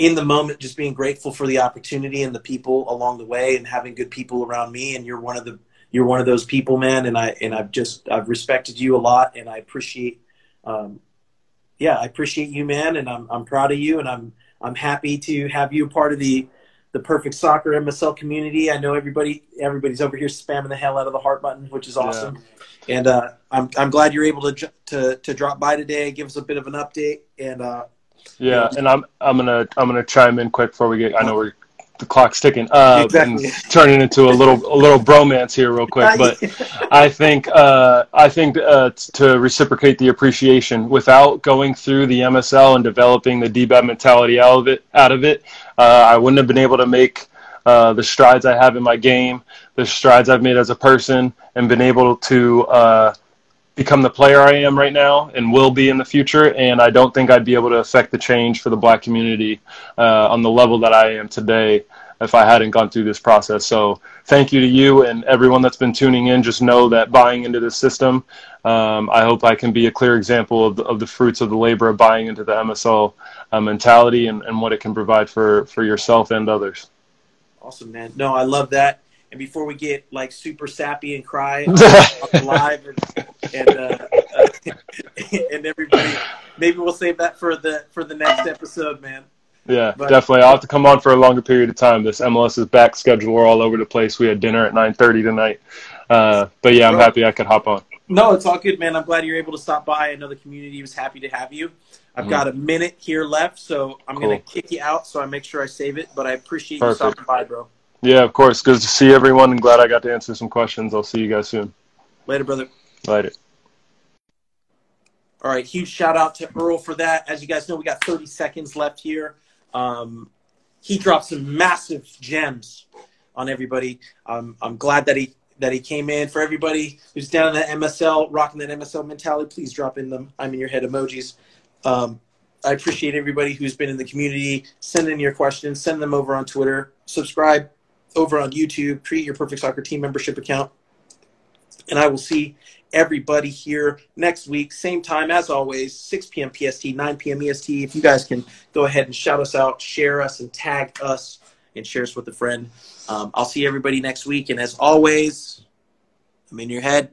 in the moment just being grateful for the opportunity and the people along the way and having good people around me. And you're one of the you're one of those people man. And i and i've just i've respected you a lot. And i appreciate um, yeah i appreciate you man. And i'm i'm proud of you. And i'm i'm happy to have you a part of the the perfect soccer msl community. I know everybody everybody's over here spamming the hell out of the heart button which is awesome. Yeah. and uh, i'm i'm glad you're able to to to drop by today give us a bit of an update. And uh yeah, and I'm I'm gonna I'm gonna chime in quick before we get. I know we're the clock's ticking. Uh, exactly. turning into a little a little bromance here, real quick. But I think uh, I think uh, to reciprocate the appreciation without going through the MSL and developing the DBAB mentality out of it, out of it, uh, I wouldn't have been able to make uh, the strides I have in my game, the strides I've made as a person, and been able to uh, become the player I am right now and will be in the future. And I don't think I'd be able to affect the change for the black community uh, on the level that I am today if I hadn't gone through this process. So thank you to you and everyone that's been tuning in. Just know that buying into the system, um, I hope I can be a clear example of the, of the fruits of the labor of buying into the MSL uh, mentality and, and what it can provide for, for yourself and others. Awesome, man. No, I love that and before we get like super sappy and cry live and and, uh, uh, and everybody, maybe we'll save that for the for the next episode, man. Yeah, but, definitely. I'll have to come on for a longer period of time. This MLS is back schedule. We're all over the place. We had dinner at nine thirty tonight. Uh, but yeah, I'm happy I could hop on. No, it's all good, man. I'm glad you're able to stop by. I know the community was happy to have you. I've mm-hmm. got a minute here left, so I'm cool. going to kick you out. So I make sure I save it. But I appreciate Perfect. you stopping by, bro. Yeah, of course. Good to see everyone. I'm glad I got to answer some questions. I'll see you guys soon. Later, brother. Later. All right, huge shout out to Earl for that. As you guys know, we got 30 seconds left here. Um, he dropped some massive gems on everybody. Um, I'm glad that he that he came in. For everybody who's down in the MSL, rocking that MSL mentality, please drop in them I'm in your head emojis. Um, I appreciate everybody who's been in the community. Send in your questions. Send them over on Twitter. Subscribe over on YouTube. Create your Perfect Soccer Team membership account. And I will see everybody here next week, same time as always, 6 p.m. PST, 9 p.m. EST. If you guys can go ahead and shout us out, share us, and tag us, and share us with a friend. Um, I'll see everybody next week. And as always, I'm in your head.